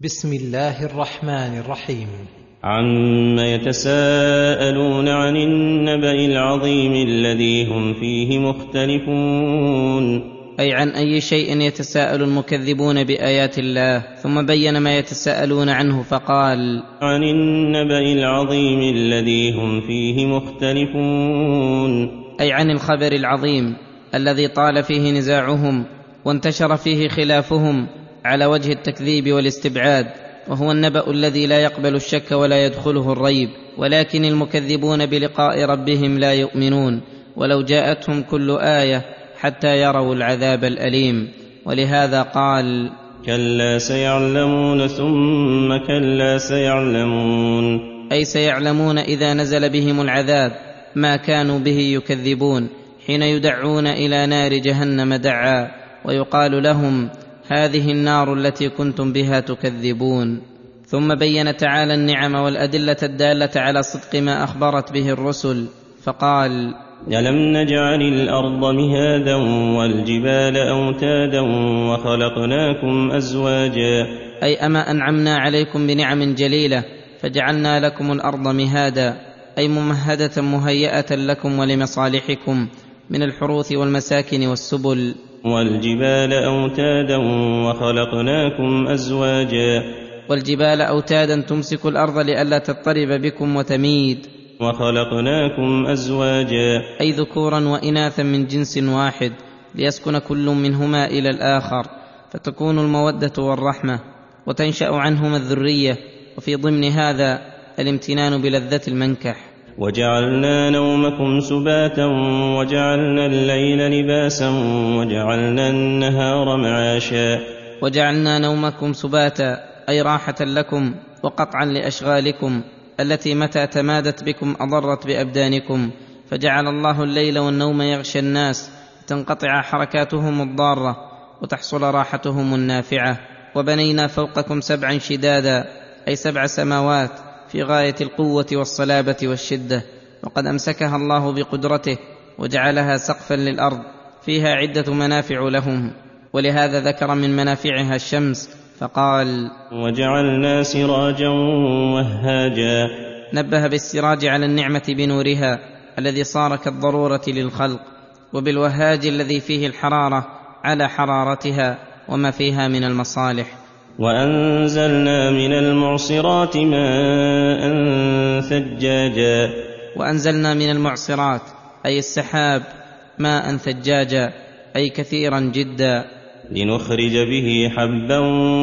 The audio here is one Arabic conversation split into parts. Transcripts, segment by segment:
بسم الله الرحمن الرحيم. عم يتساءلون عن النبأ العظيم الذي هم فيه مختلفون. أي عن أي شيء يتساءل المكذبون بآيات الله ثم بين ما يتساءلون عنه فقال عن النبأ العظيم الذي هم فيه مختلفون. أي عن الخبر العظيم الذي طال فيه نزاعهم وانتشر فيه خلافهم على وجه التكذيب والاستبعاد وهو النبأ الذي لا يقبل الشك ولا يدخله الريب ولكن المكذبون بلقاء ربهم لا يؤمنون ولو جاءتهم كل آية حتى يروا العذاب الأليم. ولهذا قال كلا سيعلمون ثم كلا سيعلمون. أي سيعلمون إذا نزل بهم العذاب ما كانوا به يكذبون حين يدعون إلى نار جهنم دعا ويقال لهم هذه النار التي كنتم بها تكذبون. ثم بين تعالى النعم والأدلة الدالة على صدق ما أخبرت به الرسل. فقال ألم نجعل الأرض مهادا والجبال أوتادا وخلقناكم أزواجا؟ أي أما أنعمنا عليكم بنعم جليلة فجعلنا لكم الأرض مهادا أي ممهدة مهيئة لكم ولمصالحكم من الحروث والمساكن والسبل. والجبال أوتادا وخلقناكم أزواجا. والجبال أوتادا تمسك الأرض لئلا تضطرب بكم وتميد. وخلقناكم أزواجا. أي ذكورا وإناثا من جنس واحد ليسكن كل منهما إلى الآخر فتكون المودة والرحمة وتنشأ عنهما الذرية. وفي ضمن هذا الامتنان بلذة المنكح. وجعلنا نومكم سباتا وجعلنا الليل لباسا وجعلنا النهار معاشا. وجعلنا نومكم سباتا أي راحة لكم وقطعا لأشغالكم التي متى تمادت بكم أضرت بأبدانكم. فجعل الله الليل والنوم يغشى الناس تنقطع حركاتهم الضارة وتحصل راحتهم النافعة. وبنينا فوقكم سبعا شدادا أي سبع سماوات في غاية القوة والصلابة والشدة وقد أمسكها الله بقدرته وجعلها سقفا للأرض فيها عدة منافع لهم. ولهذا ذكر من منافعها الشمس فقال وجعلنا سراجا وهاجا. نبه بالسراج على النعمة بنورها الذي صار كالضرورة للخلق وبالوهاج الذي فيه الحرارة على حرارتها وما فيها من المصالح. وأنزلنا من المعصرات ماء ثجاجا. وأنزلنا من المعصرات أي السحاب ماء ثجاجا أي كثيرا جدا. لنخرج به حبا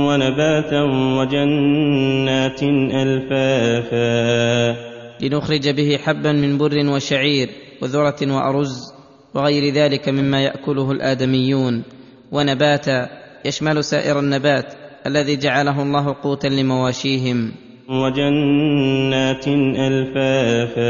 ونباتا وجنات ألفافا. لنخرج به حبا من بر وشعير وذرة وأرز وغير ذلك مما يأكله الآدميون. ونباتا يشمل سائر النبات. الذي جعله الله قوتا لمواشيهم. وجنات ألفافا.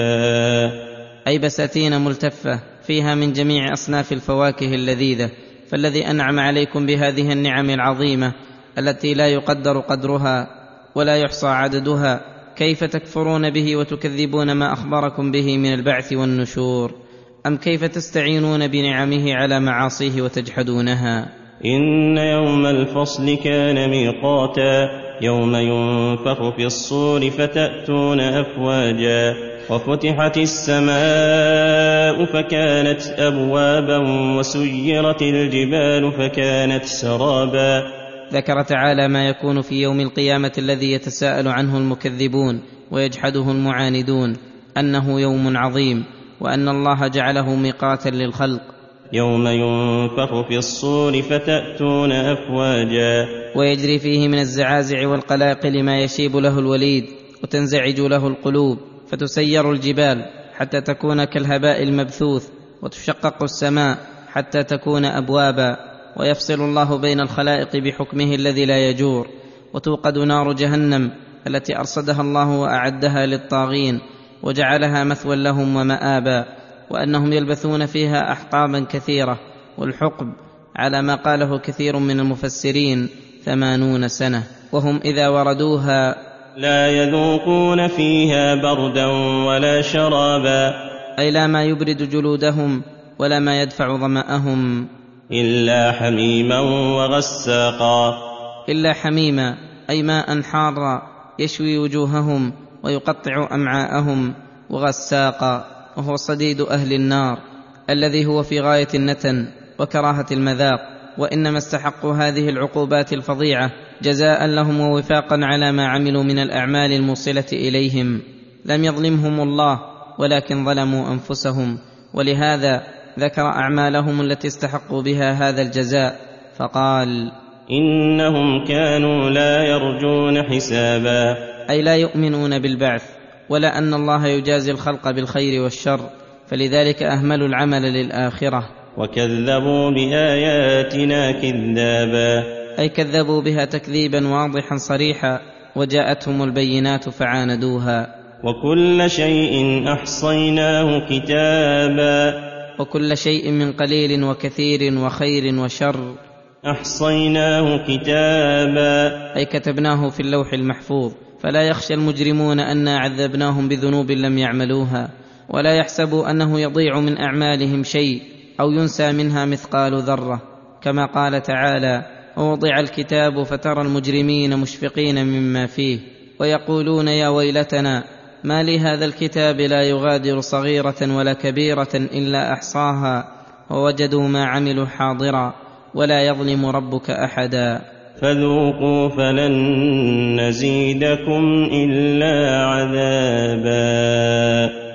أي بساتين ملتفة فيها من جميع أصناف الفواكه اللذيذة. فالذي أنعم عليكم بهذه النعم العظيمة التي لا يقدر قدرها ولا يحصى عددها كيف تكفرون به وتكذبون ما أخبركم به من البعث والنشور؟ أم كيف تستعينون بنعمه على معاصيه وتجحدونها؟ إن يوم الفصل كان ميقاتا يوم ينفخ في الصور فتأتون أفواجا. وفتحت السماء فكانت أبوابا وسيرت الجبال فكانت سرابا. ذكر تعالى ما يكون في يوم القيامة الذي يتساءل عنه المكذبون ويجحده المعاندون أنه يوم عظيم وأن الله جعله ميقاتا للخلق. يوم ينفخ في الصور فتأتون أفواجا. ويجري فيه من الزعازع والقلاقل ما يشيب له الوليد وتنزعج له القلوب فتسير الجبال حتى تكون كالهباء المبثوث وتشقق السماء حتى تكون أبوابا. ويفصل الله بين الخلائق بحكمه الذي لا يجور. وتوقد نار جهنم التي أرصدها الله وأعدها للطاغين وجعلها مثوى لهم ومآبا. وأنهم يلبثون فيها احقابا كثيرة والحقب على ما قاله كثير من المفسرين ثمانون سنة. وهم إذا وردوها لا يذوقون فيها بردا ولا شرابا. أي لا ما يبرد جلودهم ولا ما يدفع ظمأهم. إلا حميما وغساقا. إلا حميما أي ماء حارا يشوي وجوههم ويقطع أمعاءهم وغساقا. وهو صديد أهل النار الذي هو في غاية النتن وكراهة المذاق وإنما استحقوا هذه العقوبات الفظيعة جزاء لهم ووفاقا على ما عملوا من الأعمال الموصلة إليهم. لم يظلمهم الله ولكن ظلموا أنفسهم ولهذا ذكر أعمالهم التي استحقوا بها هذا الجزاء فقال إنهم كانوا لا يرجون حسابا. أي لا يؤمنون بالبعث. ولا أن الله يجازي الخلق بالخير والشر فلذلك أهملوا العمل للآخرة. وكذبوا بآياتنا كذابا. أي كذبوا بها تكذيبا واضحا صريحا وجاءتهم البينات فعاندوها. وكل شيء أحصيناه كتابا. وكل شيء من قليل وكثير وخير وشر. أحصيناه كتابا. أي كتبناه في اللوح المحفوظ. فلا يخشى المجرمون أنا عذبناهم بذنوب لم يعملوها ولا يحسبوا أنه يضيع من أعمالهم شيء أو ينسى منها مثقال ذرة. كما قال تعالى ووضع الكتاب فترى المجرمين مشفقين مما فيه ويقولون يا ويلتنا ما لهذا الكتاب لا يغادر صغيرة ولا كبيرة إلا أحصاها ووجدوا ما عملوا حاضرا ولا يظلم ربك أحدا. فذوقوا فلن نزيدكم إلا عذابا.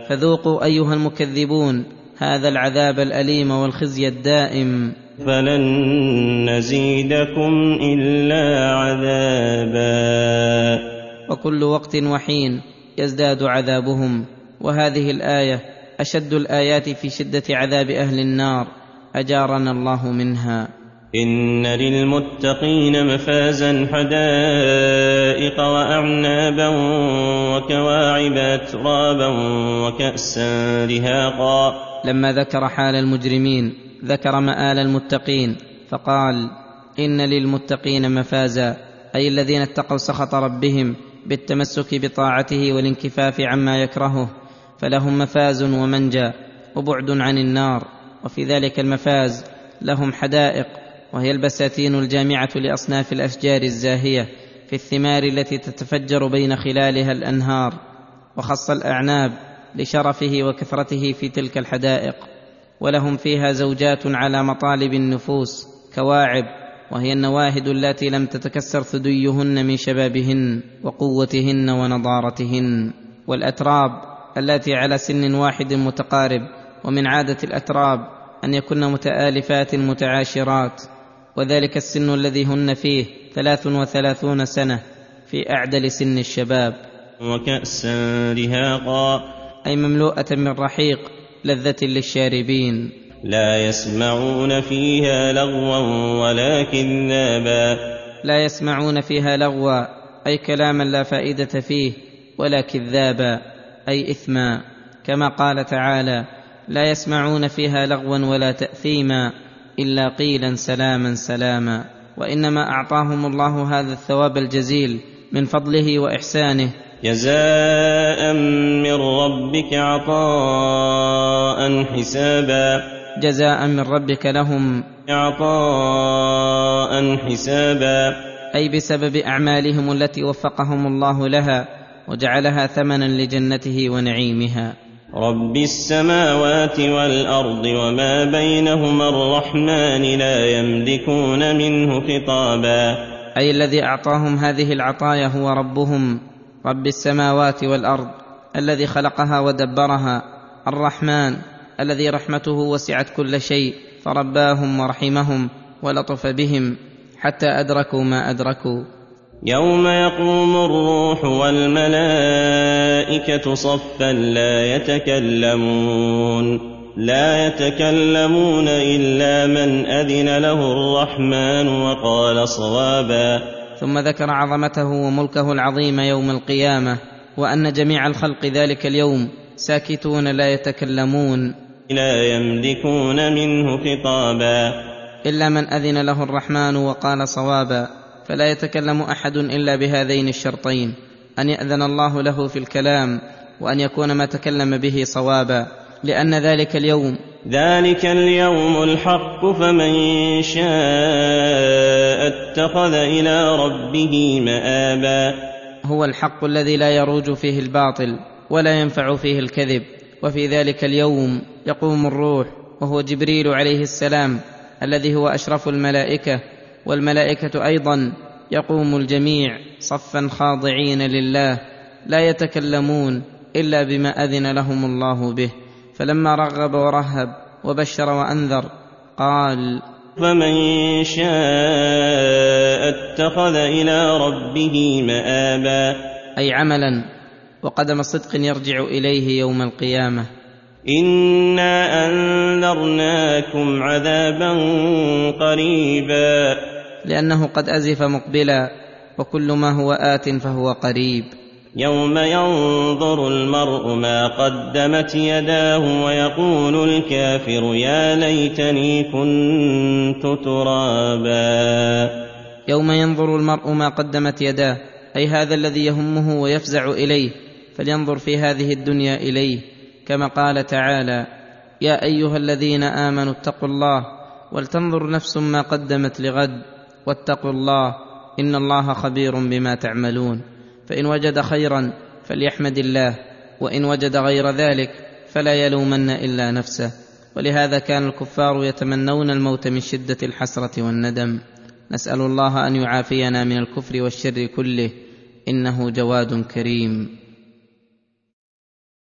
فذوقوا أيها المكذبون هذا العذاب الأليم والخزي الدائم. فلن نزيدكم إلا عذابا. وكل وقت وحين يزداد عذابهم. وهذه الآية أشد الآيات في شدة عذاب أهل النار. أجارنا الله منها. إن للمتقين مفازا حدائق وأعنابا وكواعب أترابا وكأسا رهاقا. لما ذكر حال المجرمين ذكر مآل المتقين فقال إن للمتقين مفازا أي الذين اتقوا سخط ربهم بالتمسك بطاعته والانكفاف عما يكرهه فلهم مفاز ومنجى وبعد عن النار وفي ذلك المفاز لهم حدائق وهي البساتين الجامعة لأصناف الأشجار الزاهية في الثمار التي تتفجر بين خلالها الأنهار وخص الأعناب لشرفه وكثرته في تلك الحدائق. ولهم فيها زوجات على مطالب النفوس كواعب وهي النواهد اللاتي لم تتكسر ثديهن من شبابهن وقوتهن ونضارتهن. والأتراب اللاتي على سن واحد متقارب ومن عادة الأتراب أن يكن متآلفات متعاشرات. وذلك السن الذي هن فيه ثلاث وثلاثون سنة في أعدل سن الشباب. وكأسا رهاقا. أي مملوءة من رحيق لذة للشاربين. لا يسمعون فيها لغوا ولا كذابا لا يسمعون فيها لغوا أي كلاما لا فائدة فيه ولا كذابا أي إثما. كما قال تعالى لا يسمعون فيها لغوا ولا تأثيما. إلا قيلا سلاما سلاما. وإنما أعطاهم الله هذا الثواب الجزيل من فضله وإحسانه. جزاء من ربك عطاء حسابا. جزاء من ربك لهم. عطاء حسابا. أي بسبب أعمالهم التي وفقهم الله لها وجعلها ثمنا لجنته ونعيمها. رب السماوات والارض وما بينهما الرحمن لا يملكون منه خطابا أي الذي أعطاهم هذه العطايا هو ربهم رب السماوات والأرض الذي خلقها ودبرها الرحمن الذي رحمته وسعت كل شيء فرباهم ورحمهم ولطف بهم حتى أدركوا ما أدركوا. يوم يقوم الروح والملائكة صفا لا يتكلمون لا يتكلمون إلا من أذن له الرحمن وقال صوابا. ثم ذكر عظمته وملكه العظيم يوم القيامة وأن جميع الخلق ذلك اليوم ساكتون لا يتكلمون. لا يملكون منه خطابا. إلا من أذن له الرحمن وقال صوابا. فلا يتكلم أحد إلا بهذين الشرطين أن يأذن الله له في الكلام وأن يكون ما تكلم به صوابا لأن ذلك اليوم. ذلك اليوم الحق فمن شاء اتخذ إلى ربه مآبا. هو الحق الذي لا يروج فيه الباطل ولا ينفع فيه الكذب وفي ذلك اليوم يقوم الروح وهو جبريل عليه السلام الذي هو أشرف الملائكة. والملائكة أيضا يقوم الجميع صفا خاضعين لله لا يتكلمون إلا بما أذن لهم الله به. فلما رغب ورهب وبشر وأنذر قال فمن شاء اتخذ إلى ربه مآبا. أي عملا وقدم صدق يرجع إليه يوم القيامة. إنا أنذرناكم عذابا قريبا. لأنه قد أزف مقبلا وكل ما هو آت فهو قريب. يوم ينظر المرء ما قدمت يداه ويقول الكافر يا ليتني كنت ترابا. يوم ينظر المرء ما قدمت يداه أي هذا الذي يهمه ويفزع إليه فلينظر في هذه الدنيا إليه كما قال تعالى يا أيها الذين آمنوا اتقوا الله ولتنظر نفس ما قدمت لغد. واتقوا الله إن الله خبير بما تعملون. فإن وجد خيرا فليحمد الله وإن وجد غير ذلك فلا يلومن إلا نفسه. ولهذا كان الكفار يتمنون الموت من شدة الحسرة والندم. نسأل الله أن يعافينا من الكفر والشر كله إنه جواد كريم.